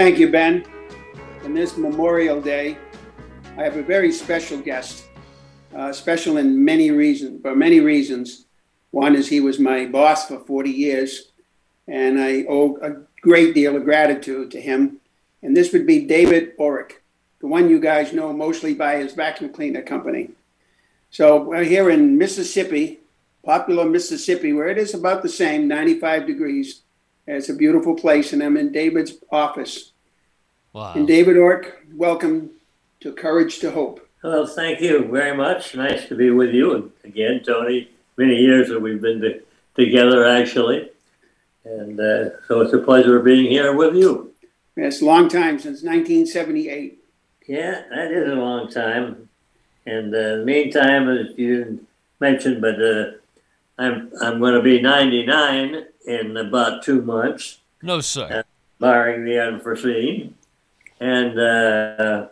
Thank you, Ben. On this Memorial Day, I have a very special guest. Uh, special in many reasons, for many reasons. One is he was my boss for 40 years, and I owe a great deal of gratitude to him. And this would be David Oreck, the one you guys know mostly by his vacuum cleaner company. So we're here in Mississippi, popular Mississippi, where it is about the same, 95 degrees. It's a beautiful place, and I'm in David's office. Wow. And David Oreck, welcome to Courage to Hope. Well, thank you very much. Nice to be with you and again, Tony. Many years that we've been to, together, actually, and uh, so it's a pleasure being here with you. It's a long time since 1978. Yeah, that is a long time. And uh, in the meantime, as you mentioned, but uh, I'm I'm going to be 99 in about two months, No, sir. barring the unforeseen, and uh,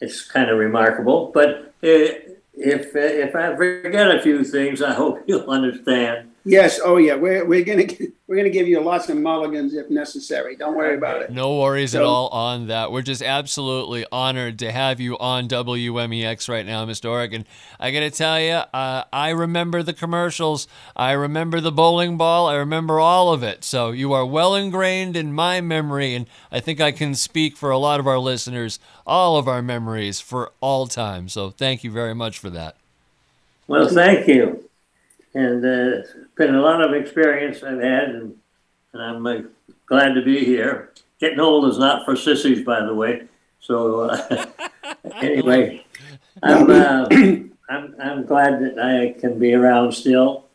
it's kind of remarkable. But uh, if if I forget a few things, I hope you'll understand. Yes, oh yeah, we're, we're gonna we're gonna give you lots of mulligans if necessary. Don't worry about it. No worries at all on that. We're just absolutely honored to have you on WMEX right now, Mr. Oregon. I got to tell you, uh, I remember the commercials. I remember the bowling ball. I remember all of it. So you are well ingrained in my memory, and I think I can speak for a lot of our listeners, all of our memories for all time. So thank you very much for that. Well, thank you. And uh, it's been a lot of experience I've had, and, and I'm uh, glad to be here. Getting old is not for sissies, by the way. So uh, anyway, I'm, uh, I'm I'm glad that I can be around still.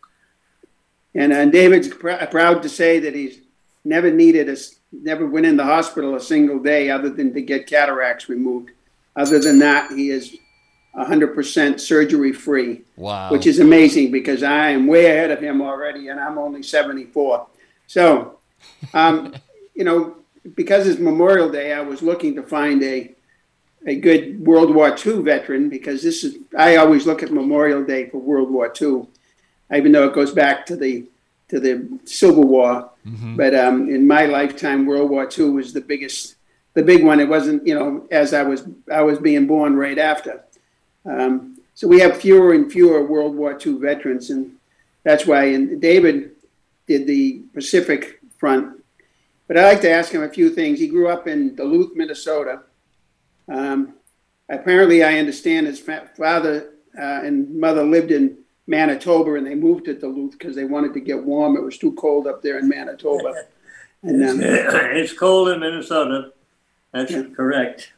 And uh, David's pr- proud to say that he's never needed a never went in the hospital a single day other than to get cataracts removed. Other than that, he is 100% surgery free. Wow. which is amazing because I am way ahead of him already, and I'm only 74. So, um, you know, because it's Memorial Day, I was looking to find a a good World War II veteran because this is I always look at Memorial Day for World War II, even though it goes back to the to the Civil War. But um, in my lifetime, World War II was the biggest, the big one. It wasn't, you know, as I was I was being born right after. Um, so we have fewer and fewer World War II veterans, and that's why. And David did the Pacific Front, but I'd like to ask him a few things. He grew up in Duluth, Minnesota. Um, apparently, I understand his fa- father uh, and mother lived in Manitoba, and they moved to Duluth because they wanted to get warm. It was too cold up there in Manitoba. And um, it's cold in Minnesota. That's Yeah. correct.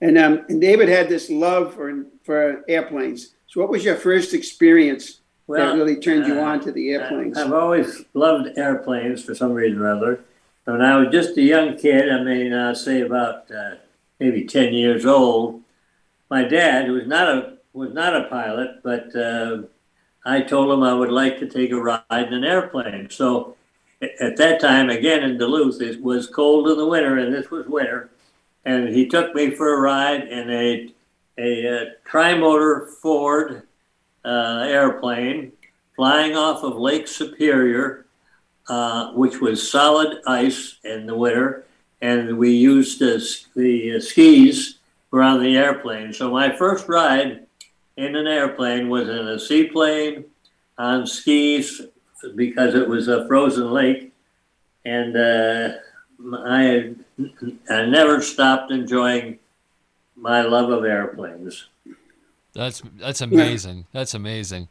And um, and David had this love for for airplanes. So, what was your first experience that really turned you uh, on to the airplanes? I've always loved airplanes for some reason or other. When I was just a young kid, I mean, uh, say about uh, maybe ten years old, my dad, who was not a was not a pilot, but uh, I told him I would like to take a ride in an airplane. So at that time, again in Duluth, it was cold in the winter, and this was winter, and he took me for a ride in a a, uh trimotor Ford uh, airplane flying off of Lake Superior, uh, which was solid ice in the winter, and we used the, the uh, skis were on the airplane. So my first ride in an airplane was in a seaplane on skis because it was a frozen lake, and uh, I I never stopped enjoying my love of airplanes. That's that's amazing. That's amazing.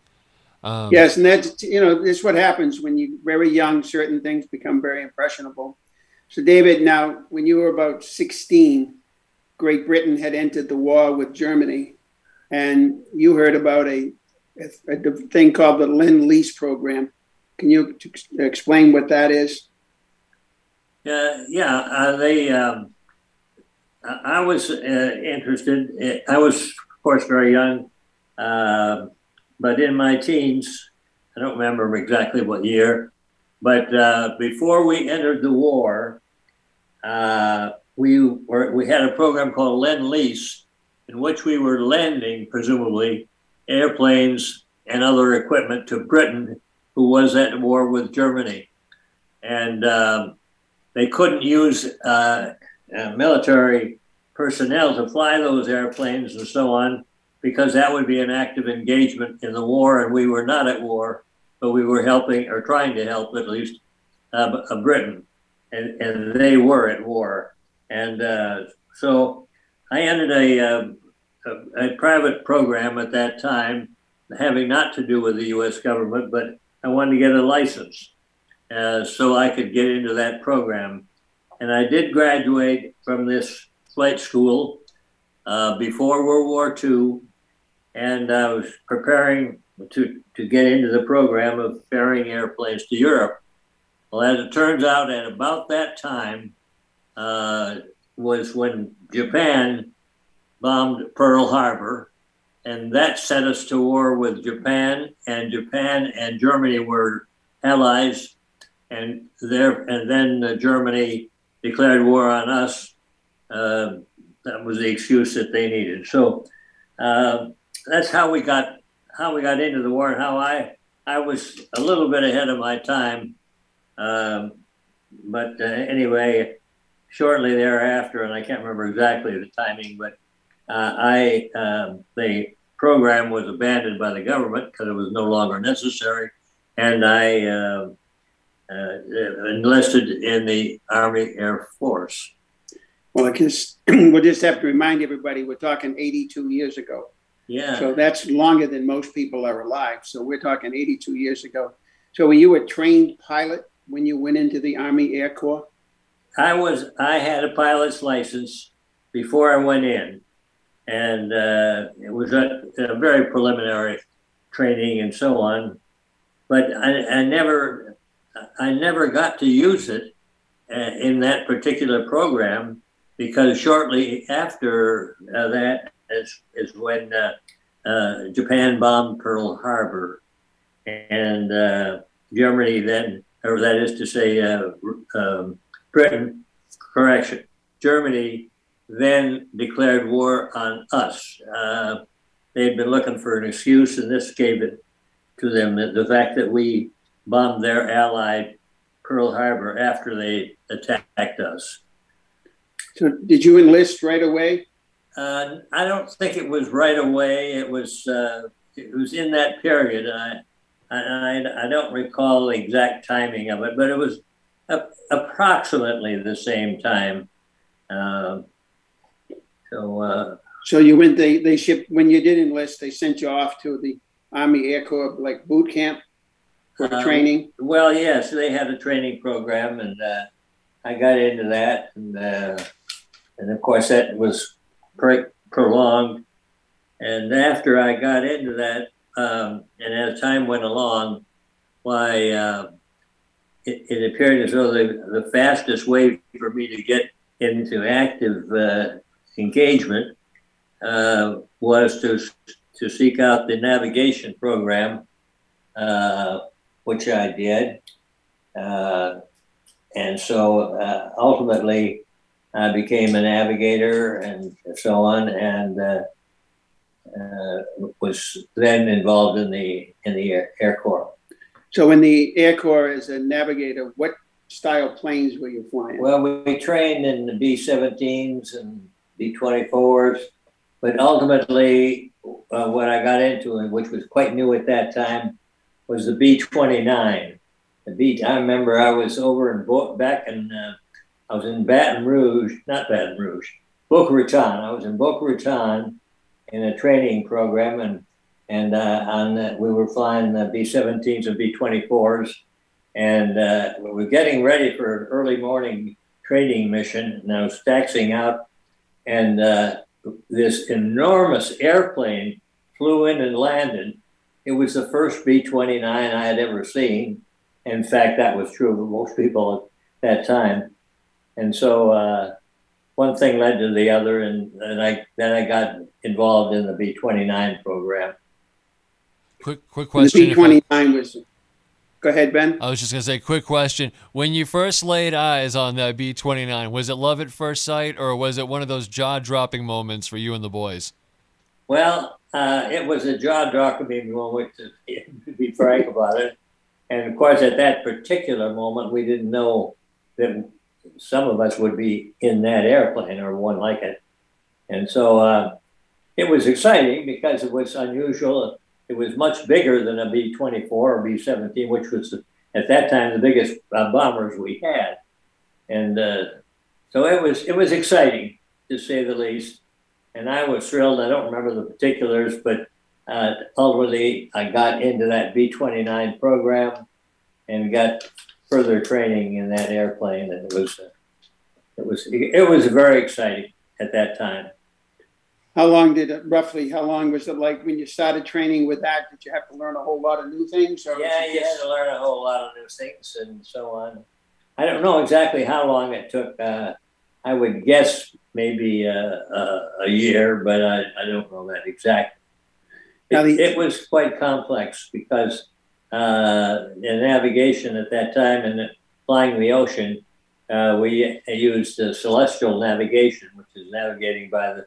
Um, Yes, and that's you know, it's what happens when you're very young. Certain things become very impressionable. So, David, now when you were about 16, Great Britain had entered the war with Germany, and you heard about a, a, a thing called the Lend Lease program. Can you t- explain what that is? Uh, yeah, uh, they. Um, I was uh, interested. I was, of course, very young, uh, but in my teens, I don't remember exactly what year, but uh, before we entered the war, uh, we were we had a program called Lend Lease, in which we were lending, presumably, airplanes and other equipment to Britain, who was at war with Germany, and um, they couldn't use uh, uh, military personnel to fly those airplanes and so on, because that would be an act of engagement in the war, and we were not at war, but we were helping or trying to help at least uh, Britain, and, and they were at war. And uh, so I entered a, um, a, a, private program at that time, having not to do with the US government, but I wanted to get a license uh, so I could get into that program. And I did graduate from this flight school uh, before World War II, and I was preparing to, to get into the program of ferrying airplanes to Europe. Well, as it turns out, at about that time uh, was when Japan bombed Pearl Harbor, and that set us to war with Japan. And Japan and Germany were allies, and there, and then uh, Germany declared war on us. Uh, that was the excuse that they needed. So uh, that's how we got how we got into the war and how I I was a little bit ahead of my time. Um, but uh, anyway, shortly thereafter, and I can't remember exactly the timing, but uh, I um, the program was abandoned by the government because it was no longer necessary, and I uh, enlisted in the Army Air Force. Well, I guess we'll just have to remind everybody we're talking 82 years ago. Yeah. So that's longer than most people are alive. So we're talking 82 years ago. So were you a trained pilot when you went into the Army Air Corps? I was. I had a pilot's license before I went in, and uh, it was a, a, very preliminary training and so on. But I, I never, I never got to use it uh, in that particular program because shortly after uh, that, is, is when uh, Japan bombed Pearl Harbor. And Germany then, or that is to say, um, Britain, correction, Germany then declared war on us. Uh, they had been looking for an excuse, and this gave it to them the, the fact that we bombed their ally, Pearl Harbor after they attacked us. So, did you enlist right away? Uh, I don't think it was right away. It was uh, it was in that period. I, I, I don't recall the exact timing of it, but it was a, approximately the same time. Uh, so. Uh, so you went. They they shipped when you did enlist. They sent you off to the Army Air Corps like boot camp for um, training. Well, yes, they had a training program, and uh, I got into that, and uh, and of course that was prolonged. And after I got into that, um, and as time went along, why uh, it, it, appeared as though the, the fastest way for me to get into active uh, engagement uh, was to to seek out the navigation program, uh, which I did, uh, and so uh, ultimately I became a navigator and so on, and uh, uh, was then involved in the in the Air, Air Corps. So, in the Air Corps as a navigator, what style planes were you flying? Well, we trained in the B-17s and B-24s, but ultimately, uh, what I got into, which was quite new at that time, was the B-29. The B. I remember I was over in Bo- back in uh, I was in Baton Rouge, not Baton Rouge, Boca Raton. I was in Boca Raton in a training program, and and uh, on the, we were flying the B-17s and B-24s, and uh, we were getting ready for an early morning training mission, and I was taxiing out, and uh, this enormous airplane flew in and landed. It was the first B-29 I had ever seen. In fact, that was true of most people at that time and so uh, one thing led to the other, and, and I then I got involved in the B twenty nine program. Quick, quick The. B twenty nine was. Go ahead, Ben. I was just gonna say, quick question. When you first laid eyes on that B twenty nine, was it love at first sight, or was it one of those jaw dropping moments for you and the boys? Well, uh, it was a jaw dropping moment, to, to be frank about it. And of course, at that particular moment, we didn't know that some of us would be in that airplane or one like it. And so uh, it was exciting because it was unusual. It was much bigger than a B 24 or B 17, which was at that time the biggest uh, bombers we had. And uh, so it was, it was exciting to say the least and I was thrilled. I don't remember the particulars, but uh, ultimately I got into that B 29 program and got further training in that airplane. And it was, uh, it was, it was very exciting at that time. How long did it roughly? How long was it like when you started training with that? Did you have to learn a whole lot of new things? Yeah, you had to learn a whole lot of new things and so on. I don't know exactly how long it took. Uh, I would guess maybe uh, uh, a year, but I, I don't know that exactly. It, the- it was quite complex because uh, in navigation at that time and flying the ocean, uh, we used uh, celestial navigation, which is navigating by the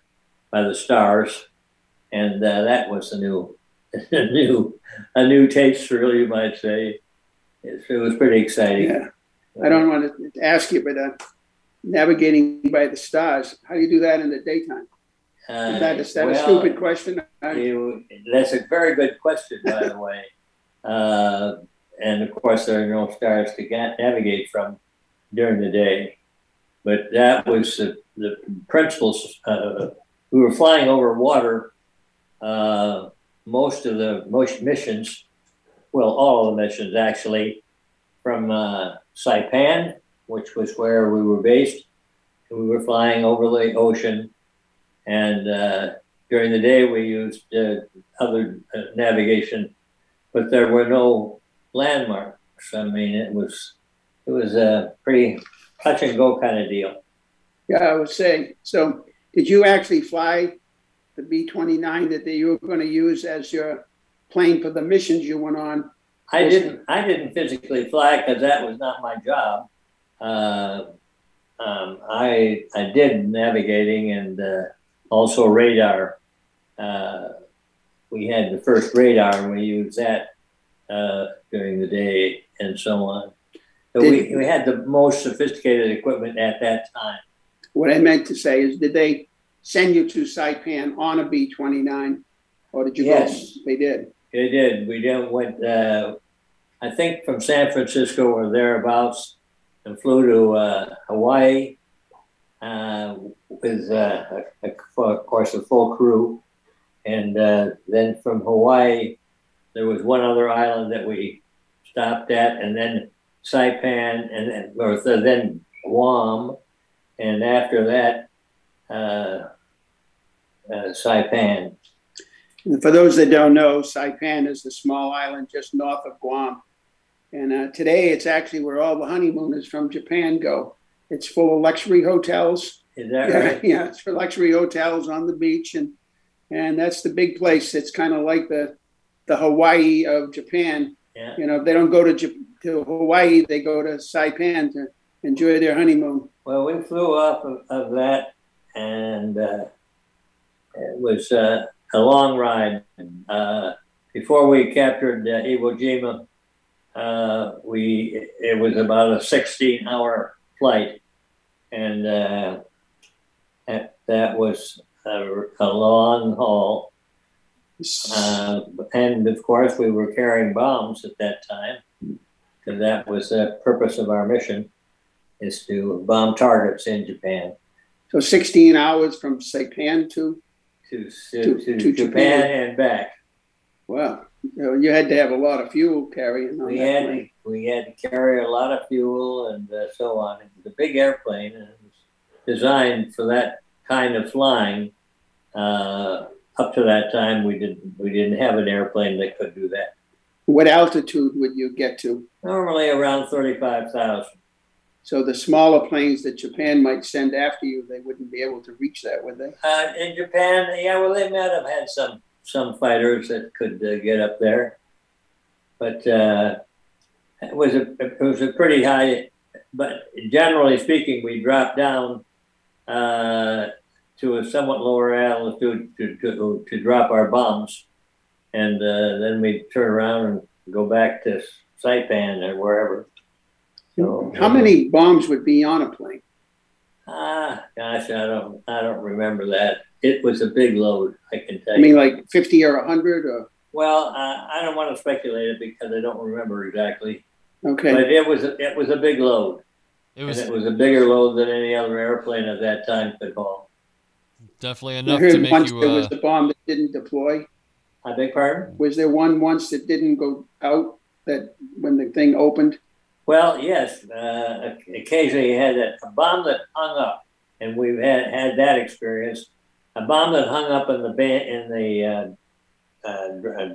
by the stars, and uh, that was a new, a new, a new taste, really, you might say. It, it was pretty exciting. Yeah, I don't want to ask you, but uh, navigating by the stars. How do you do that in the daytime? Uh, Is that, is that a stupid question? You, that's a very good question, by the way. Uh, and of course, there are no stars to ga- navigate from during the day. But that was the, the principles. Uh, we were flying over water. Uh, most of the most missions, well, all of the missions actually, from uh, Saipan, which was where we were based. We were flying over the ocean, and uh, during the day we used uh, other uh, navigation, but there were no landmarks. I mean, it was it was a pretty touch and go kind of deal. Yeah, I would say. So, did you actually fly the B 29 that you were going to use as your plane for the missions you went on? I didn't I didn't physically fly because that was not my job. Uh, um, I I did navigating and uh, also radar. Uh, we had the first radar and we used that uh, during the day and so on. So we, we had the most sophisticated equipment at that time. What I meant to say is, did they send you to Saipan on a B 29? Or did you Yes. go? They did. They did. We then went, uh, I think, from San Francisco or thereabouts, and flew to uh, Hawaii uh, with, uh, a, a, of course, a full crew. And uh, then from Hawaii, there was one other island that we stopped at, and then Saipan, and then, or th- then Guam, and after that, uh, uh, Saipan. And for those that don't know, Saipan is a small island just north of Guam. And uh, today it's actually where all the honeymooners from Japan go. It's full of luxury hotels. Is that Yeah, right? yeah, it's for luxury hotels on the beach, and and that's the big place. It's kind of like the the Hawaii of Japan. Yeah. You know, if they don't go to to Hawaii, they go to Saipan to enjoy their honeymoon. Well, we flew off of, of that, and uh, it was uh, a long ride. Uh, before we captured uh, Iwo Jima, uh, we it was about a 16-hour flight, and uh, that, that was a, a long haul. Uh, and of course, we were carrying bombs at that time, because that was the purpose of our mission is to bomb targets in Japan. So 16 hours from Saipan to To, To- to, to, to Japan, Japan. and back. wow. You, know, you had to have a lot of fuel carrying on We that had plane. to, we had to carry a lot of fuel and uh, so on. It was a big airplane and it was designed for that kind of flying. Uh, up to that time, we didn't we didn't have an airplane that could do that. What altitude would you get to? Normally around thirty five thousand. So the smaller planes that Japan might send after you, they wouldn't be able to reach that, would they? Uh, in Japan, yeah, well, they might have had some some fighters that could uh, get up there, but uh, it was a it was a pretty high. But generally speaking, we dropped down uh, to a somewhat lower altitude to to, to drop our bombs, and uh, then we turn around and go back to Saipan or wherever. So, How many bombs would be on a plane? Ah, gosh, I don't, I don't remember that. It was a big load, I can tell you. I you. mean, like 50 or 100 or, Well, uh, I don't want to speculate it because I don't remember exactly. okay. But it was, a- it was a big load, It and was it was a bigger load than any other airplane at that time could haul. definitely enough to make once you. there was Uh, a bomb that didn't deploy. I beg pardon? Was there one once that didn't go out that when the thing opened? Well, yes. Uh, occasionally, you had a, bomb that hung up, and we've had had that experience. A bomb that hung up in the in the uh, uh,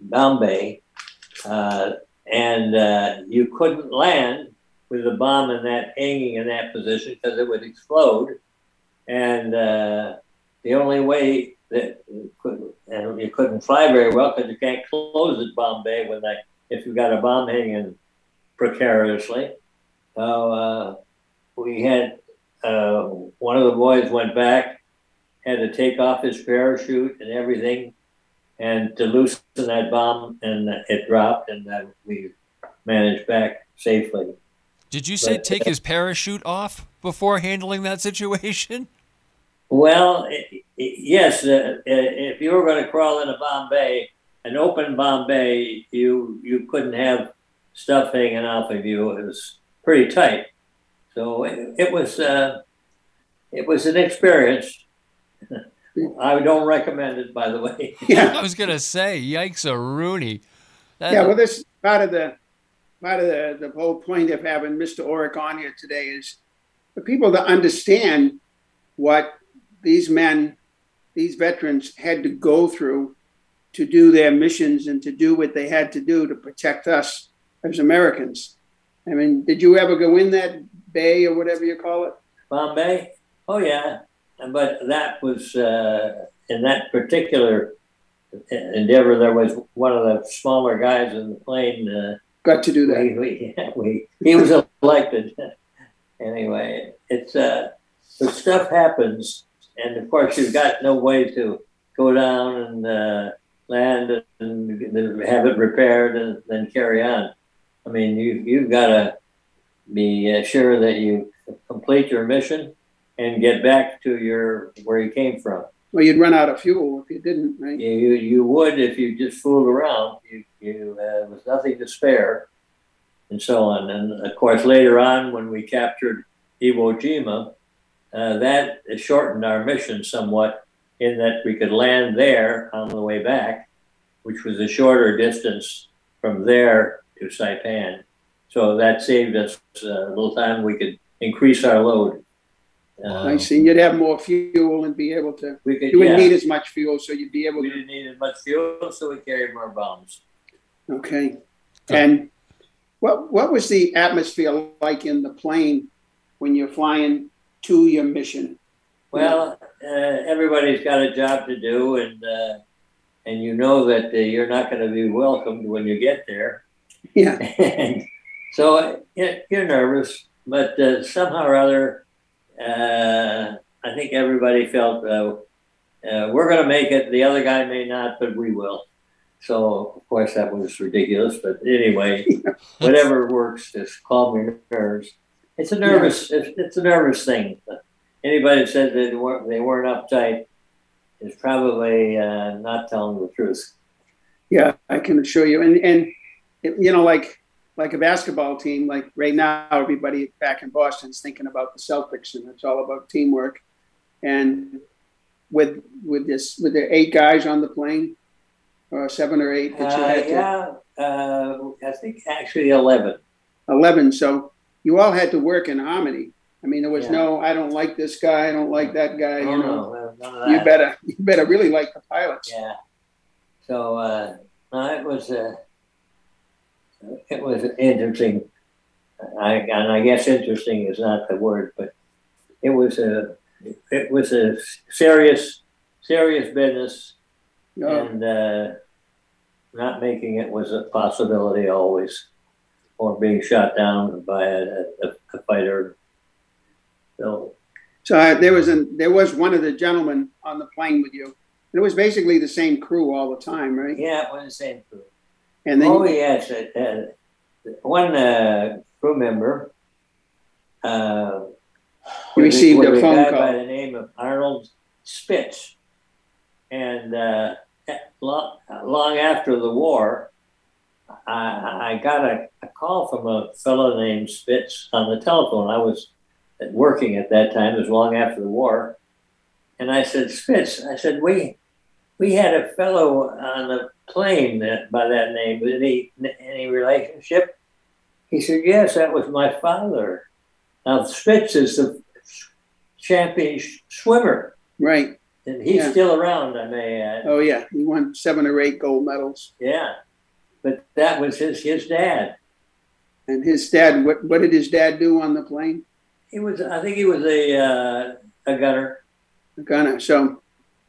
bomb bay, uh, and uh, you couldn't land with the bomb in that hanging in that position because it would explode. And uh, the only way that you could, and you couldn't fly very well because you can't close at bomb bay when they if you've got a bomb hanging precariously. So uh, we had uh, one of the boys went back, had to take off his parachute and everything, and to loosen that bomb, and it dropped, and then we managed back safely. did you say but- take his parachute off before handling that situation? Well, yes, uh, if you were going to crawl into bomb bay, an open bomb bay, you you couldn't have stuff hanging off of you. It was pretty tight, so it, it was uh, it was an experience. I don't recommend it, by the way. Yeah. I was gonna say, yikes a Rooney. That- Yeah, well, this part of the part of the, the whole point of having Mr. Oreck on here today is for people to understand what these men, these veterans had to go through to do their missions and to do what they had to do to protect us as Americans. I mean, did you ever go in that bay or whatever you call it? bomb bay, oh yeah, but that was uh, in that particular endeavor. There was one of the smaller guys in the plane. Uh, Got to do that. we, we, we, he was elected. anyway, it's uh, the stuff happens, and of course you've got no way to go down and uh, land and have it repaired and then carry on. I mean, you you've got to be uh, sure that you complete your mission and get back to your where you came from. Well, you'd run out of fuel if you didn't, right? You you, you would if you just fooled around. You you uh, was nothing to spare, and so on. And of course, later on, when we captured Iwo Jima, uh, that shortened our mission somewhat in that we could land there on the way back, which was a shorter distance from there to Saipan. So that saved us a little time. We could increase our load. Uh, I see. You'd have more fuel and be able to. we could. You wouldn't yeah, need as much fuel, so you'd be able we to. didn't need as much fuel, so we carried more bombs. Okay. And what what was the atmosphere like in the plane when you're flying to your mission? Well, uh, everybody's got a job to do, and uh, and you know that uh, you're not going to be welcomed when you get there. Yeah. and so you're nervous, but uh, somehow or other, uh, I think everybody felt uh, uh, we're going to make it. The other guy may not, but we will. So of course that was ridiculous, but anyway, whatever works, just calm your nerves. It's a nervous, it's, it's a nervous thing. Anybody that says that they weren't, they weren't uptight is probably uh, not telling the truth. Yeah, I can assure you. And and you know, like like a basketball team, like right now, everybody back in Boston is thinking about the Celtics, and it's all about teamwork. And with with this, with the eight guys on the plane, or seven or eight that you Uh, had to yeah, uh, I think actually 11. 11. So you all had to work in harmony. I mean, there was Yeah. no, I don't like this guy, I don't like that guy. Oh, you know, no, you better, you better really like the pilots. Yeah. So uh, no, it was uh, it was interesting. I, and I guess interesting is not the word, but it was a, it was a serious, serious business No, and, uh, not making it was a possibility always, or being shot down by a, a, a fighter. So, so I, there was an, there was one of the gentlemen on the plane with you. And it was basically the same crew all the time, right? yeah, it was the same crew. And then, Oh, yes, uh, uh, one, uh, crew member, uh. You received a was phone guy call. By the name of Arnold Spitz. And, uh, long, long after the war, I, I got a, a call from a fellow named Spitz on the telephone. I was working at that time, it was long after the war. And I said, Spitz, I said, we, we had a fellow on the plane that, by that name. Any any relationship? He said, "Yes, that was my father." Now Spitz is the champion swimmer, right. and he's Yeah. still around. I may add. Oh, yeah. He won seven or eight gold medals. Yeah, but that was his his dad. And his dad, what, what did his dad do on the plane? He was, I think, he was a uh, a gunner. A gunner. So,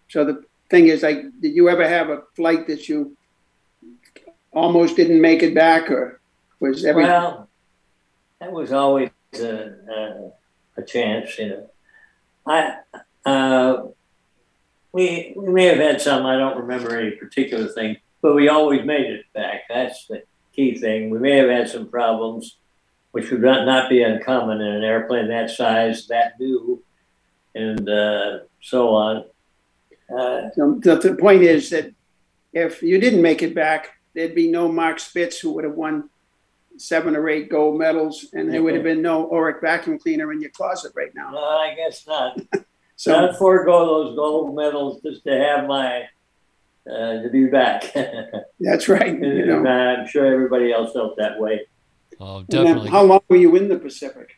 so the thing is, like, did you ever have a flight that you almost didn't make it back, or was every? Well, that was always a, a, a chance, you know. I uh, we we may have had some. I don't remember any particular thing, but we always made it back. That's the key thing. We may have had some problems, which would not, not be uncommon in an airplane that size, that new, and uh, so on. Uh, So the, the point is that if you didn't make it back, there'd be no Mark Spitz who would have won seven or eight gold medals, and there would have been no Oreck vacuum cleaner in your closet right now. no, I guess not. So Not forego those gold medals just to have my uh, to be back. that's right. You know. I'm sure everybody else felt that way. Oh, definitely. how long were you in the Pacific?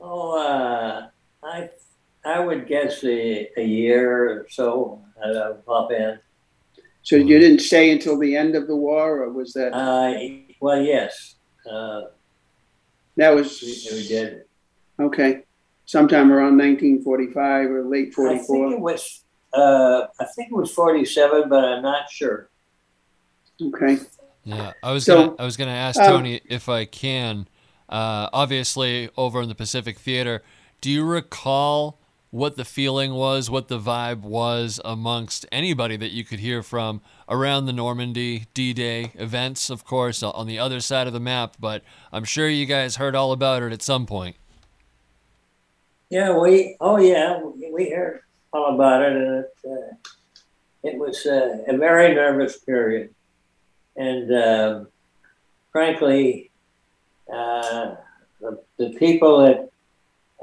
Oh, uh, I I would guess a, a year or so at a pop in. So you didn't stay until the end of the war, or was that Uh, well, yes, uh, that was we, we did. okay? Sometime around 1945 or late 44. I think it was uh, I think it was forty seven, but I'm not sure. Okay. Yeah, I was So, gonna I was gonna ask um, Tony if I can. Uh, obviously, over in the Pacific Theater, do you recall what the feeling was, what the vibe was amongst anybody that you could hear from around the Normandy D-Day events, of course, on the other side of the map? But I'm sure you guys heard all about it at some point. Yeah, we oh yeah, we, heard all about it, and it, uh, it was uh, a very nervous period, and um frankly, uh, the, the people that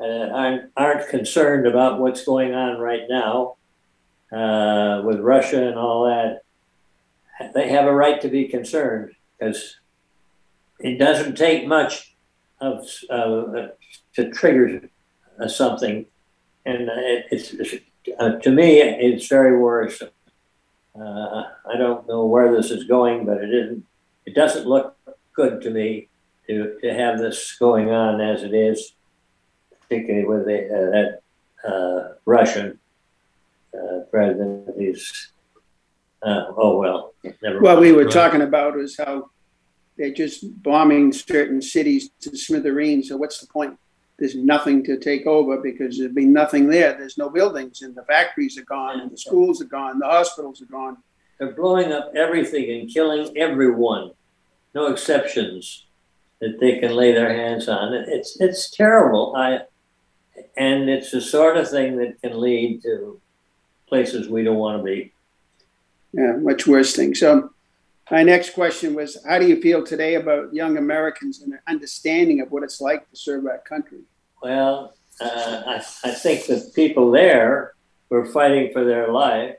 uh, aren't concerned about what's going on right now uh, with Russia and all that, they have a right to be concerned because it doesn't take much of uh, to trigger uh, something, and it's, it's uh, to me it's very worrisome. Uh, I don't know where this is going, but it isn't. It doesn't look good to me to to have this going on as it is, particularly with the, uh, that uh, Russian uh, president. He's uh, oh well, never. What we were Right. talking about was how they're just bombing certain cities to smithereens. So what's the point? There's nothing to take over because there'd be nothing there. There's no buildings, and the factories are gone, and the schools are gone, the hospitals are gone. They're blowing up everything and killing everyone, no exceptions that they can lay their hands on. It's it's terrible. I and it's the sort of thing that can lead to places we don't want to be. Yeah, much worse things. So, my next question was, how do you feel today about young Americans and their understanding of what it's like to serve our country? Well, uh, I, I think the people there who are fighting for their life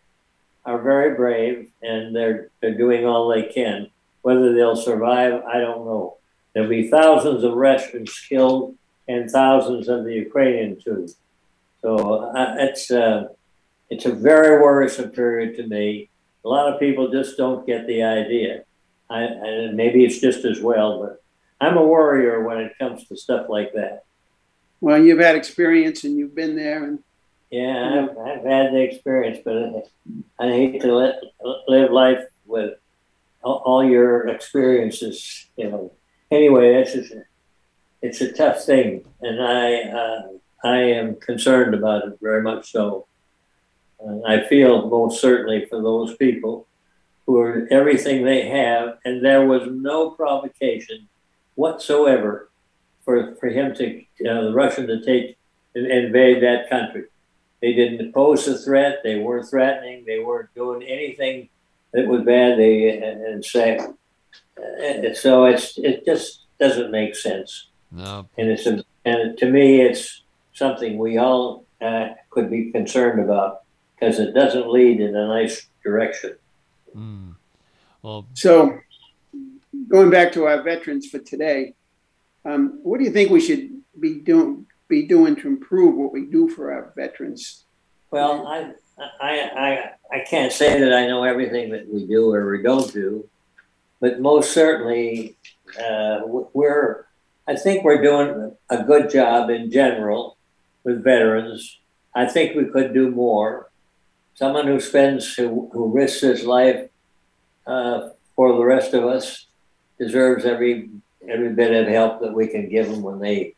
are very brave and they're they're doing all they can. Whether they'll survive, I don't know. There'll be thousands of Russians killed and thousands of the Ukrainian too. So uh, it's uh, it's a very worrisome period to me. A lot of people just don't get the idea. I, and maybe it's just as well, but I'm a warrior when it comes to stuff like that. Well, you've had experience and you've been there, and Yeah, I've, I've had the experience, but I hate to let, live life with all, all your experiences. You know. Anyway, it's just, it's a tough thing, and I uh, I am concerned about it very much so. And I feel most certainly for those people who are everything they have, and there was no provocation whatsoever for for him to uh, the Russian to take and invade that country. They didn't pose a threat. They weren't threatening. They weren't doing anything that was bad. They and, and say, uh, so it's it just doesn't make sense. No. And it's and to me, it's something we all uh, could be concerned about because it doesn't lead in a nice direction. Mm. Well, so going back to our veterans for today, um, what do you think we should be doing be doing to improve what we do for our veterans? Well, I I I I can't say that I know everything that we do or we don't do, but most certainly uh, we're I think we're doing a good job in general with veterans. I think we could do more. Someone who spends who, who risks his life uh, for the rest of us deserves every every bit of help that we can give them when they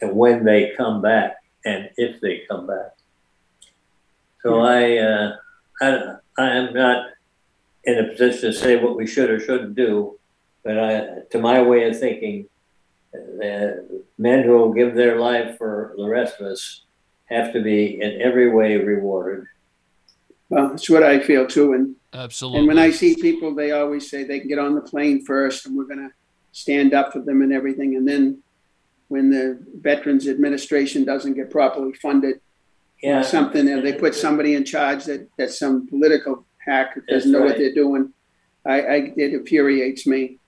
and when they come back and if they come back. So I uh, I I am not in a position to say what we should or shouldn't do, but I to my way of thinking, the men who will give their life for the rest of us have to be in every way rewarded. Well, that's what I feel too, and absolutely. And when I see people, they always say they can get on the plane first, and we're going to stand up for them and everything. And then when the Veterans Administration doesn't get properly funded, Yeah, something, and they put somebody in charge that that's some political hack that doesn't That's know what they're doing. I, I it infuriates me.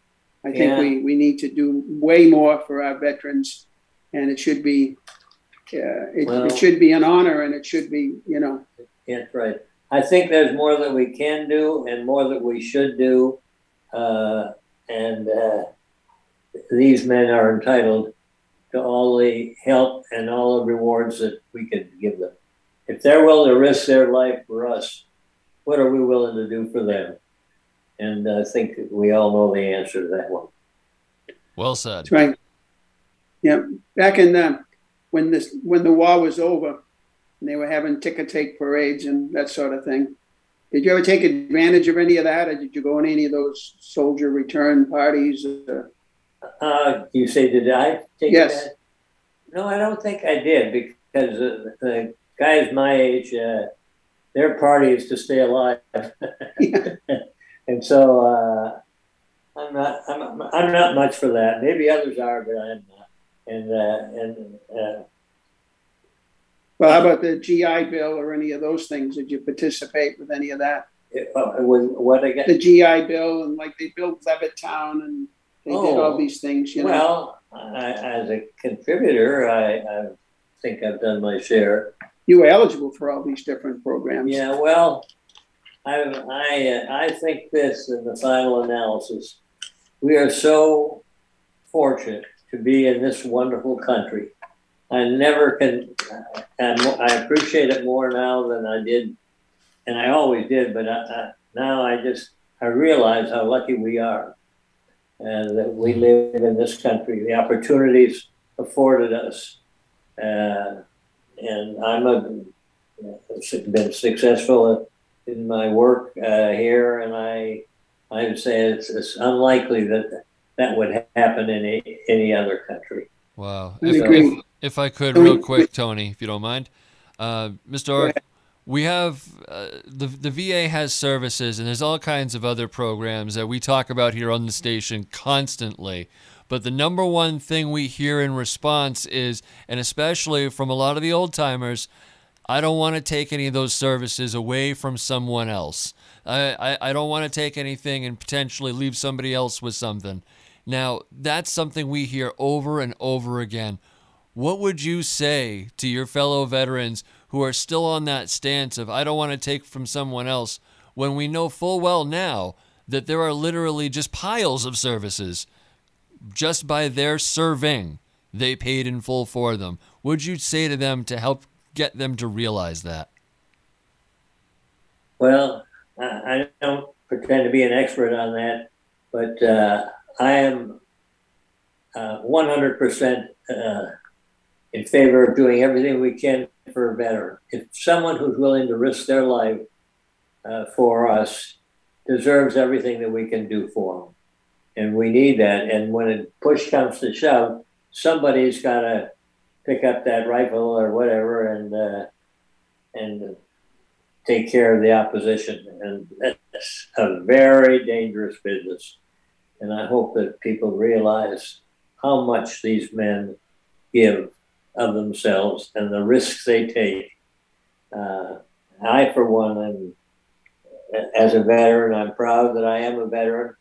I think Yeah. we, we need to do way more for our veterans, and it should be uh, it, Well- it should be an honor, and it should be you know that's right. I think there's more that we can do and more that we should do. Uh, and uh, these men are entitled to all the help and all the rewards that we could give them. If they're willing to risk their life for us, what are we willing to do for them? And I think we all know the answer to that one. well said. that's right. Yeah, back in uh, when this when the war was over, and they were having ticker tape parades and that sort of thing. Did you ever take advantage of any of that, or did you go on any of those soldier return parties? Uh, Uh, you say, did I take Yes. that? No, I don't think I did because uh, the guys my age, uh, their party is to stay alive. Yeah. And so uh, I'm not, I'm, I'm not much for that. Maybe others are, but I'm not. And, uh, and, uh, well, how about the GI Bill or any of those things? Did you participate with any of that? it, uh, with what I got, The GI Bill and like they built Levittown and they did all Oh, these things. You know, well, I, as a contributor, I, I think I've done my share. you were eligible for all these different programs. Yeah, well, I, I, uh, I think this in the final analysis, we are so fortunate to be in this wonderful country. I never can, and I appreciate it more now than I did, and I always did, but I, I, now I just, I realize how lucky we are. And that we live in this country, the opportunities afforded us. Uh, and I'm a, been successful in my work uh, here, and I I would say it's, it's unlikely that that would happen in any, any other country. Wow. If, agree. if, if I could, real quick, Tony, if you don't mind. Uh, Mr. Oreck, we have uh, the, the VA has services, and there's all kinds of other programs that we talk about here on the station constantly. But the number one thing we hear in response is, and especially from a lot of the old timers, I don't want to take any of those services away from someone else. I, I, I don't want to take anything and potentially leave somebody else with something. Now, that's something we hear over and over again. What would you say to your fellow veterans who are still on that stance of, I don't want to take from someone else, when we know full well now that there are literally just piles of services just by their serving, they paid in full for them. Would you say to them to help get them to realize that? Well, I don't pretend to be an expert on that, but uh, I am uh, 100% uh, in favor of doing everything we can for better. If someone who's willing to risk their life uh, for us deserves everything that we can do for them. And we need that. And when push comes to shove, somebody's got to pick up that rifle or whatever and uh, and take care of the opposition. And that's a very dangerous business. And I hope that people realize how much these men give of themselves and the risks they take. Uh, I, for one, am as a veteran, I'm proud that I am a veteran,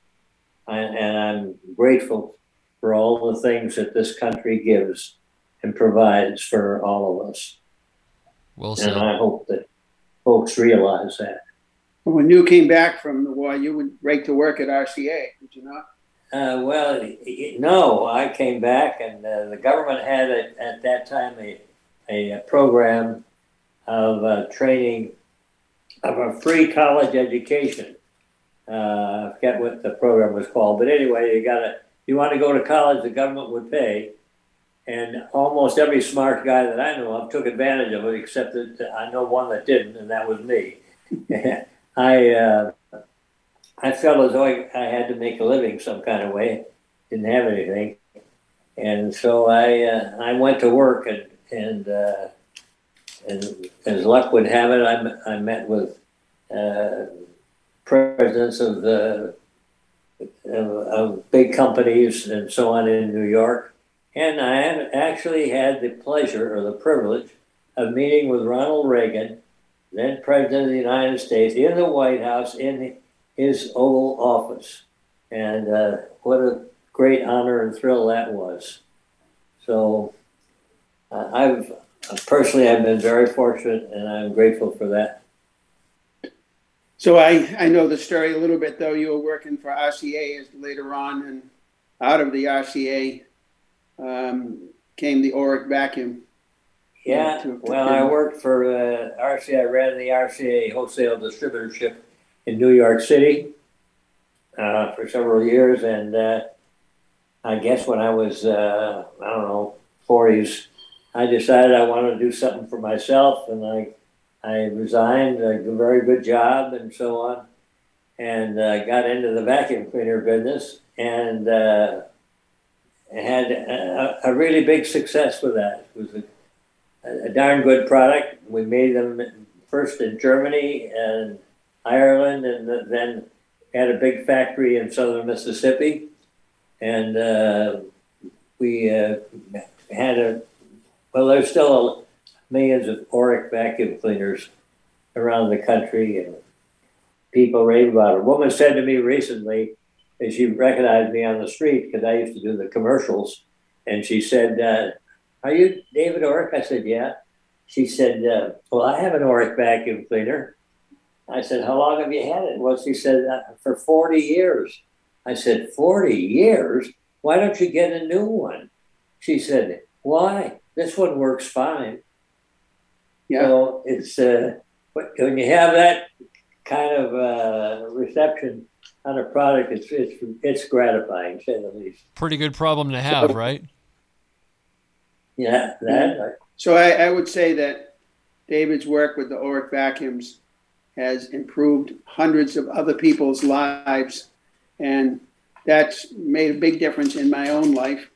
and I'm grateful for all the things that this country gives and provides for all of us. Well said. And I hope that folks realize that. When you came back from the war, you went right to work at RCA, did you not? Uh, well, no, I came back, and uh, the government had a, at that time a, a program of uh, training of a free college education. Uh, I forget what the program was called, but anyway, you got to you want to go to college, the government would pay, and almost every smart guy that I know of took advantage of it, except that I know one that didn't, and that was me. I uh, I felt as though I, had to make a living some kind of way, didn't have anything, and so I uh, I went to work and and uh, and as luck would have it, I, I met with uh, presidents of the of, of, big companies and so on in New York, and I actually had the pleasure or the privilege of meeting with Ronald Reagan, then President of the United States, in the White House in his Oval Office, and uh, what a great honor and thrill that was. So uh, I've personally, I've been very fortunate, and I'm grateful for that. So I, I know the story a little bit, though. You were working for RCA as later on, and out of the RCA um, came the Oreck vacuum. Yeah, to, to well, I worked for uh, RCA. I ran the RCA wholesale distributorship in New York City uh, for several years, and uh, I guess when I was uh, I don't know forties, I decided I wanted to do something for myself, and I I resigned, a very good job, and so on, and uh, got into the vacuum cleaner business, and uh, had a, a, really big success with that. It was a, a darn good product. We made them first in Germany and Ireland, and then had a big factory in southern Mississippi, and uh, we uh, had a well, there's still millions of Oreck vacuum cleaners around the country, and people rave about it. A woman said to me recently, as she recognized me on the street because I used to do the commercials, and she said, uh, "Are you David Oreck?" I said, "Yeah." She said, uh, "Well, I have an Oreck vacuum cleaner." I said, "How long have you had it?" Well, she said, uh, "For 40 years." I said, "40 years? Why don't you get a new one?" She said, "Why?" this one works fine. Yeah. So it's uh, when you have that kind of uh, reception on a product, it's it's it's gratifying, to say the least. Pretty good problem to have, so, right? Yeah, that. So I, I would say that David's work with the Oreck vacuums has improved hundreds of other people's lives, and that's made a big difference in my own life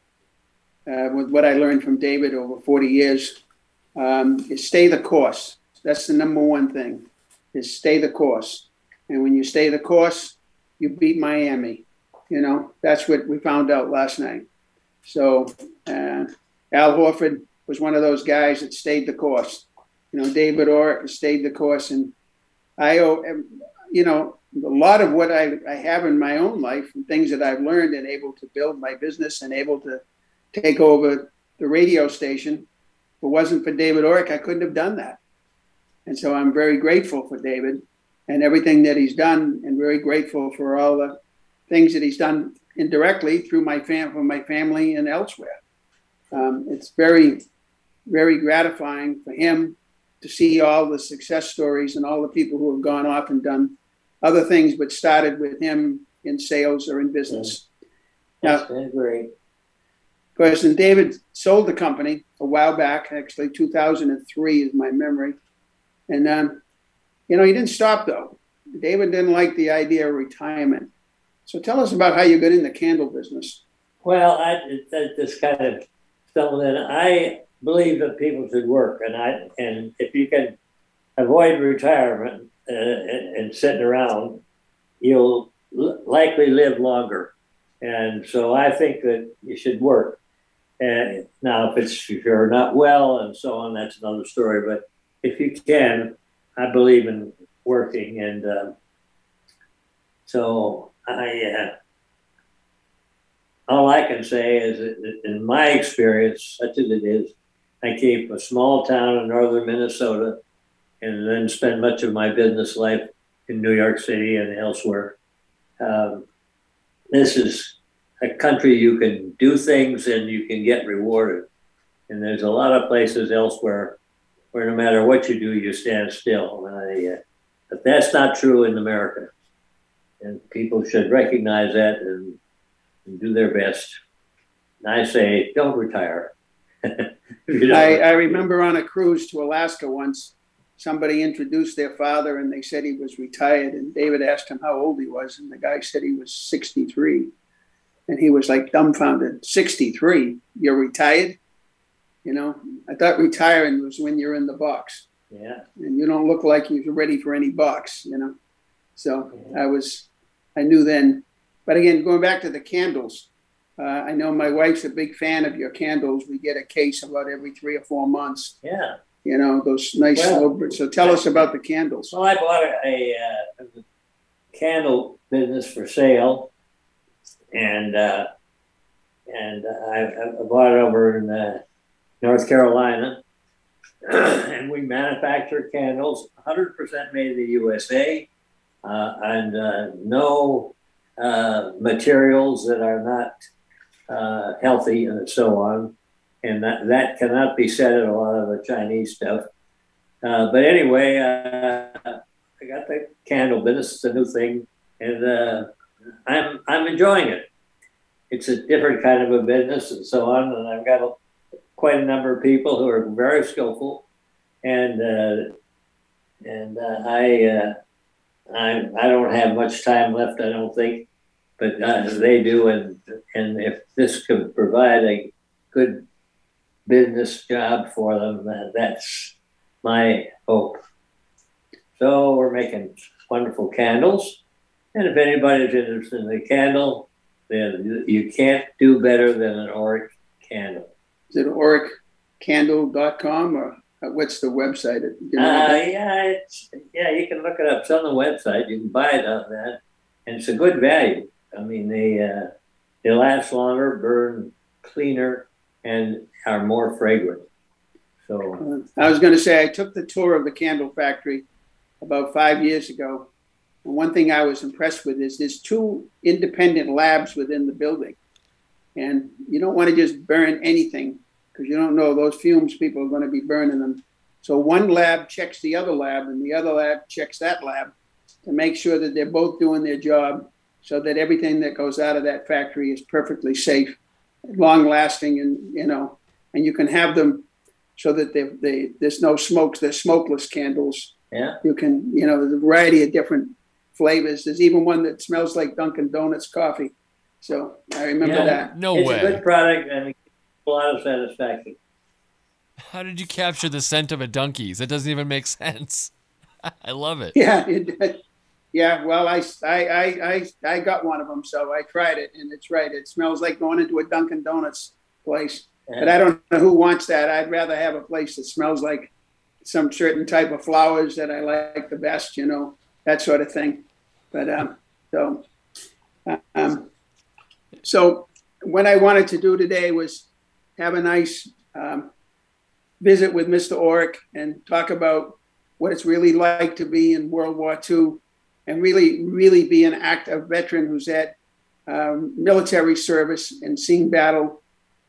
uh, with what I learned from David over 40 years, um, is stay the course. That's the number one thing, is stay the course. And when you stay the course, you beat Miami. You know, that's what we found out last night. So uh, Al Horford was one of those guys that stayed the course. You know, David Orr stayed the course. And I, owe you know, a lot of what I, I have in my own life and things that I've learned and able to build my business and able to take over the radio station. If it wasn't for David Oreck, I couldn't have done that. And so I'm very grateful for David and everything that he's done, and very grateful for all the things that he's done indirectly through my fam for my family and elsewhere. Um, it's very, very gratifying for him to see all the success stories and all the people who have gone off and done other things, but started with him in sales or in business. That's great. President David sold the company a while back, actually 2003 is my memory. And, um, you know, he didn't stop though. David didn't like the idea of retirement. So tell us about how you got in the candle business. Well, I, just kind of stumbled in. I believe that people should work, and I and if you can avoid retirement uh, and, and sitting around, you'll l- likely live longer. And so I think that you should work. And now, if it's if you're not well and so on, that's another story. But if you can, I believe in working, and uh, so I. Uh, all I can say is, that in my experience, such as it is, I came from a small town in northern Minnesota, and then spent much of my business life in New York City and elsewhere. Um, this is a country you can do things and you can get rewarded. And there's a lot of places elsewhere where no matter what you do, you stand still. I, uh, but that's not true in America. And people should recognize that and, and do their best. And I say, don't retire. you know? I, I remember on a cruise to Alaska once, somebody introduced their father and they said he was retired. And David asked him how old he was. And the guy said he was 63. And he was like dumbfounded 63, you're retired? You know, I thought retiring was when you're in the box. Yeah. And you don't look like you're ready for any box, you know. So yeah. I was, I knew then. But again, going back to the candles, uh, I know my wife's a big fan of your candles. We get a case about every three or four months. Yeah. You know, those nice well, so tell us about the candles. Well, I bought a, a, uh, a candle business for sale and uh, and I, I, bought it over in uh, North Carolina, and we manufacture candles, 100% made in the USA, uh, and uh, no uh, materials that are not uh, healthy and so on. And that, that cannot be said of a lot of the Chinese stuff. but anyway, I got the candle business. It's a new thing, and I'm I'm enjoying it. It's a different kind of a business and so on, and I've got a, quite a number of people who are very skillful, and uh, and uh, I, uh, I I don't have much time left, I don't think, but uh, they do, and and if this could provide a good business job for them, that's my hope. So we're making wonderful candles. And if anybody's interested in a candle, then you can't do better than an Oreck candle. Is it oreckcandle.com or what's the website? You know uh, yeah, it's, yeah, you can look it up. It's on the website. You can buy it on that. And it's a good value. I mean, they, uh, they last longer, burn cleaner, and are more fragrant. So uh, I was going to say, I took the tour of the candle factory about five years ago and one thing I was impressed with is there's two independent labs within the building. And you don't want to just burn anything because you don't know those fumes people are going to be burning them. So one lab checks the other lab and the other lab checks that lab to make sure that they're both doing their job so that everything that goes out of that factory is perfectly safe, long lasting, and you know, and you can have them so that they, they there's no smokes, they're smokeless candles. Yeah. You can, you know, there's a variety of different flavors. There's even one that smells like Dunkin' Donuts coffee. So I remember yeah, that. No it's way. It's a good product and a lot of satisfaction. How did you capture the scent of a donkey's? That doesn't even make sense. I love it. Yeah, it, yeah. Well, I, I, I, I, got one of them, so I tried it, and it's right. It smells like going into a Dunkin' Donuts place. Yeah. But I don't know who wants that. I'd rather have a place that smells like some certain type of flowers that I like the best. You know, that sort of thing. But um, so, um, so what I wanted to do today was have a nice um, visit with Mr. Oreck and talk about what it's really like to be in World War II and really, really be an active veteran who's had um, military service and seen battle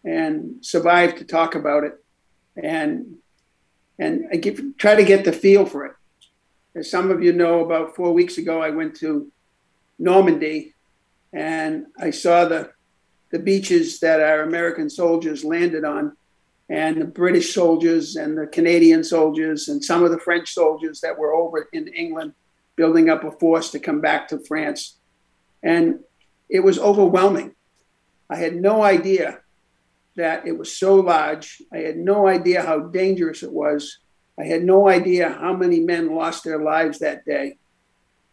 and survived to talk about it. And and I give, try to get the feel for it. As some of you know, about four weeks ago, I went to Normandy and I saw the, the beaches that our American soldiers landed on, and the British soldiers and the Canadian soldiers, and some of the French soldiers that were over in England building up a force to come back to France. And it was overwhelming. I had no idea that it was so large. I had no idea how dangerous it was. I had no idea how many men lost their lives that day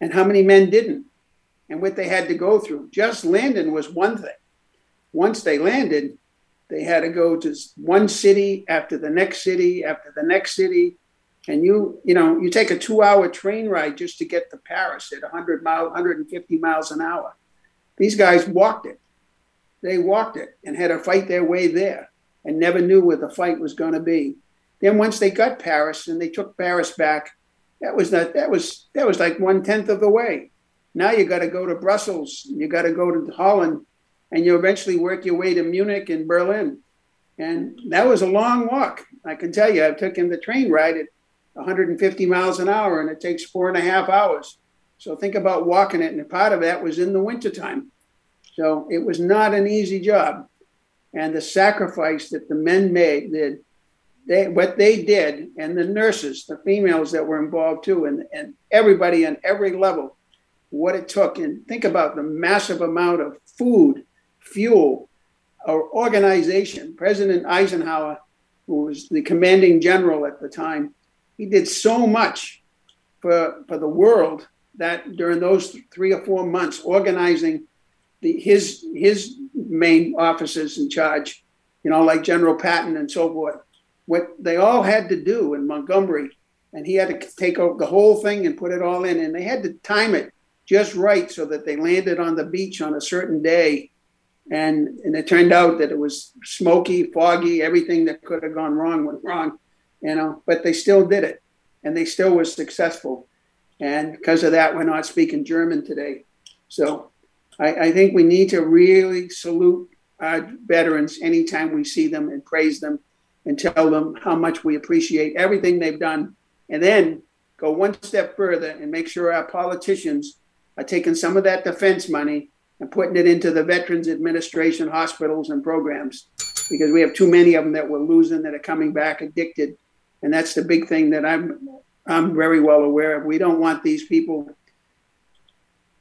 and how many men didn't and what they had to go through. Just landing was one thing. Once they landed, they had to go to one city after the next city after the next city. And you, you know, you take a two hour train ride just to get to Paris at 100 miles, 150 miles an hour. These guys walked it. They walked it and had to fight their way there and never knew where the fight was going to be. Then once they got Paris and they took Paris back, that was not, that was that was like one tenth of the way. Now you got to go to Brussels, you got to go to Holland, and you eventually work your way to Munich and Berlin. And that was a long walk. I can tell you, I took in the train ride at 150 miles an hour, and it takes four and a half hours. So think about walking it, and part of that was in the wintertime. So it was not an easy job. And the sacrifice that the men made, that they, what they did, and the nurses, the females that were involved too, and, and everybody on every level, what it took. And think about the massive amount of food, fuel, or organization. President Eisenhower, who was the commanding general at the time, he did so much for, for the world that during those three or four months, organizing the, his his main officers in charge, you know, like General Patton and so forth, what they all had to do in Montgomery, and he had to take the whole thing and put it all in, and they had to time it just right so that they landed on the beach on a certain day. And, and it turned out that it was smoky, foggy, everything that could have gone wrong went wrong, you know, but they still did it and they still was successful. And because of that, we're not speaking German today. So I, I think we need to really salute our veterans anytime we see them and praise them and tell them how much we appreciate everything they've done. And then go one step further and make sure our politicians are taking some of that defense money and putting it into the Veterans Administration hospitals and programs because we have too many of them that we're losing that are coming back addicted. And that's the big thing that I'm I'm very well aware of. We don't want these people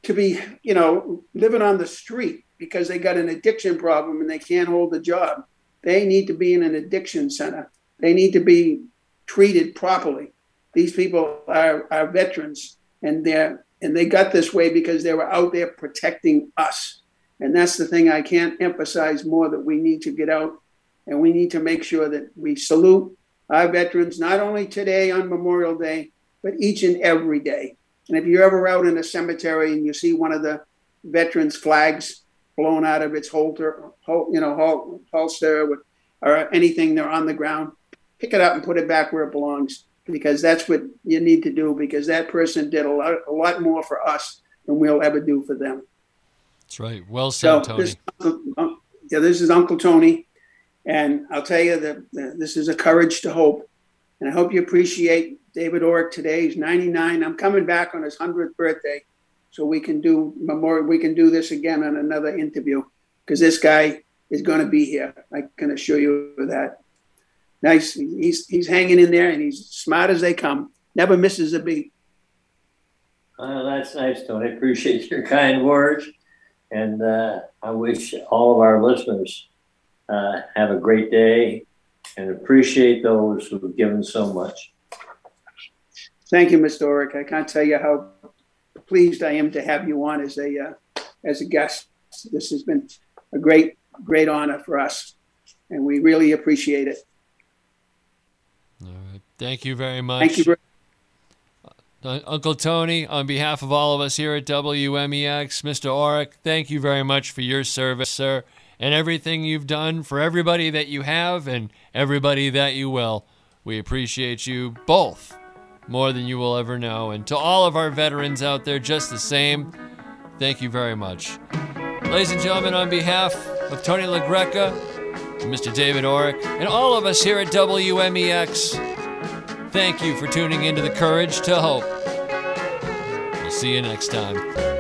to be, you know, living on the street because they got an addiction problem and they can't hold a job. They need to be in an addiction center. They need to be treated properly. These people are, are veterans and they're and they got this way because they were out there protecting us. And that's the thing I can't emphasize more that we need to get out and we need to make sure that we salute our veterans, not only today on Memorial Day, but each and every day. And if you're ever out in a cemetery and you see one of the veterans' flags blown out of its holster, you know, holster or anything, they're on the ground, pick it up and put it back where it belongs because that's what you need to do because that person did a lot, a lot more for us than we'll ever do for them. That's right. Well said, so Tony. This, yeah, this is Uncle Tony. And I'll tell you that this is a courage to hope. And I hope you appreciate David Oreck today. He's 99. I'm coming back on his 100th birthday. So we can do memorial. We can do this again on another interview because this guy is going to be here. I can assure you of that nice. He's he's hanging in there, and he's smart as they come. Never misses a beat. Uh, that's nice, Tony. I Appreciate your kind words, and uh, I wish all of our listeners uh, have a great day, and appreciate those who have given so much. Thank you, Mr. Oreck. I can't tell you how pleased I am to have you on as a uh, as a guest. This has been a great great honor for us, and we really appreciate it. Thank you very much. Thank you. Uh, Uncle Tony, on behalf of all of us here at WMEX, Mr. Oreck, thank you very much for your service, sir, and everything you've done for everybody that you have and everybody that you will. We appreciate you both more than you will ever know. And to all of our veterans out there, just the same, thank you very much. Ladies and gentlemen, on behalf of Tony LaGreca, Mr. David Oreck, and all of us here at WMEX, thank you for tuning into the Courage to Hope. We'll see you next time.